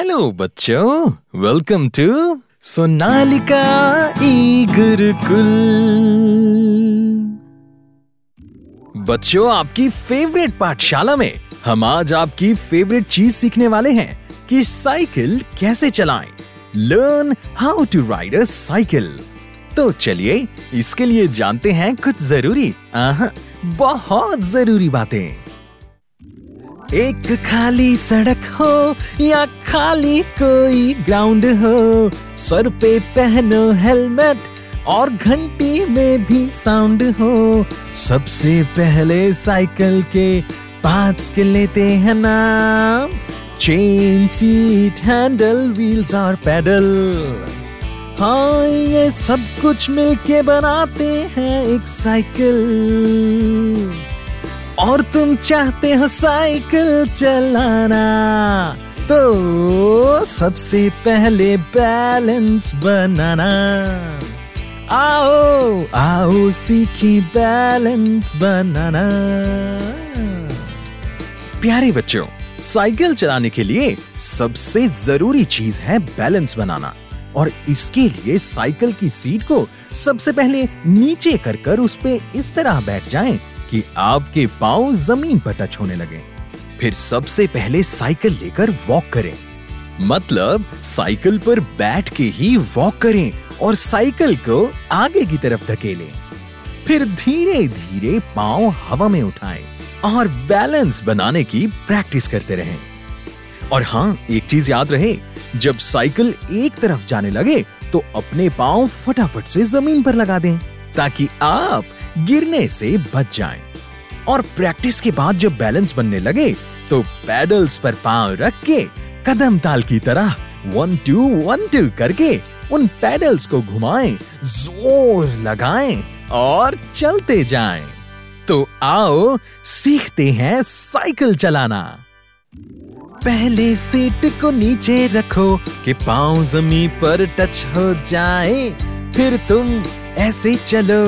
Hello बच्चों. Welcome to Sonalika e Gurukul बच्चों, आपकी फेवरेट पाठशाला में हम आज आपकी फेवरेट चीज़ सीखने वाले हैं कि साइकिल कैसे चलाएँ। Learn how to ride a cycle तो चलिए, इसके लिए जानते हैं कुछ ज़रूरी। बहुत ज़रूरी बातें। एक खाली सड़क हो या खाली कोई ग्राउंड हो, सर पे पहनो हेलमेट और घंटी में भी साउंड हो। सबसे पहले साइकिल के पार्ट्स के लेते हैं नाम, चेन सीट, हैंडल, व्हील्स और पैडल। हाँ ये सब कुछ मिलके बनाते हैं एक साइकिल। और तुम चाहते हो साइकिल चलाना? तो सबसे पहले बैलेंस बनाना। आओ आओ, सीखी बैलेंस बनाना। प्यारे बच्चों, साइकिल चलाने के लिए सबसे ज़रूरी चीज़ है बैलेंस बनाना। और इसके लिए साइकिल की सीट को सबसे पहले नीचे कर कर उस पे इस तरह बैठ जाएँ। कि आपके पाँव ज़मीन पर टच होने लगे। फिर सबसे पहले साइकिल लेकर वॉक करें। मतलब साइकिल पर बैठ के ही वॉक करें और साइकिल को आगे की तरफ़ धकेलें। फिर धीरे धीरे पाँव हवा में उठाएँ और बैलेंस बनाने की प्रैक्टिस करते रहें। और हाँ एक चीज़ याद रहे, जब साइकिल एक तरफ़ जाने लगे तो अपने पाँव फटाफट से ज़मीन पर लगा दें, ताकि आप गिरने से बच जाएँ। और प्रैक्टिस के बाद जब बैलेंस बनने लगे तो पैडल्स पर पाँव रख के कदम ताल की तरह वन टू वन टू करके उन पैडल्स को घुमाएँ, ज़ोर लगाएँ और चलते जाएँ। तो आओ सीखते हैं साइकिल चलाना पहले सीट को नीचे रखो कि पाँव ज़मीन पर टच हो जाए फिर तुम ऐसे चलो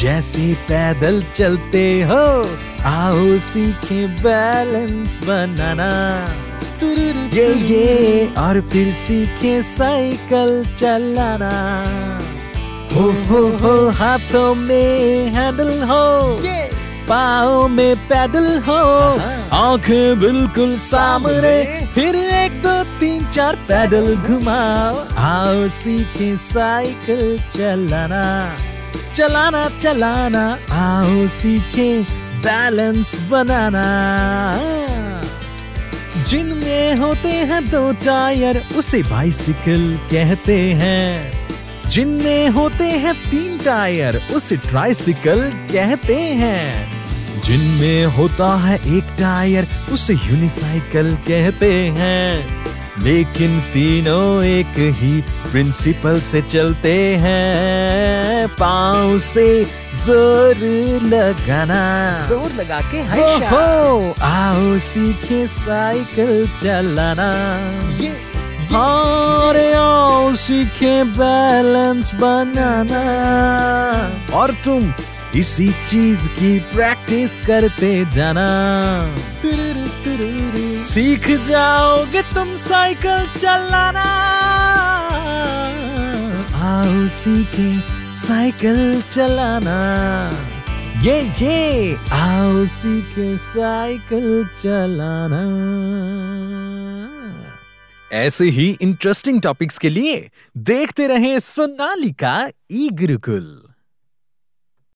जैसे पैदल चलते हो, आओ सीखे बैलेंस बनाना। ये ये, और फिर सीखे साइकिल चलाना। हो हो हो, हाथों में हैंडल हो पाओ में पैदल हो, आँखें बिल्कुल सामने, फिर एक, दो, तीन, चार पैदल घुमाओ, आओ सीखे साइकिल चलाना। चलाना चलाना, आओ सीखे बैलेंस बनाना। जिनमें होते हैं दो टायर, उसे बाइसिकल कहते हैं। जिनमें होते हैं तीन टायर, उसे ट्राइसिकल कहते हैं। जिनमें होता है एक टायर, उसे यूनिसाइकिल कहते हैं। लेकिन तीनों एक ही प्रिंसिपल से चलते हैं। पाँव से ज़ोर लगाना। ज़ोर लगा के हो हो आओ सीखे साइकिल चलाना। ये ये। और आओ सीखे बैलेंस बनाना। और तुम इसी चीज़ की प्रैक्टिस करते जाना। सीख जाओगे तुम साइकिल चलाना। आओ सीखे साइकिल चलाना। ये ये, आओ सीखे साइकिल चलाना। ऐसे ही इंटरेस्टिंग टॉपिक्स के लिए देखते रहें सोनालिका ई गुरुकुल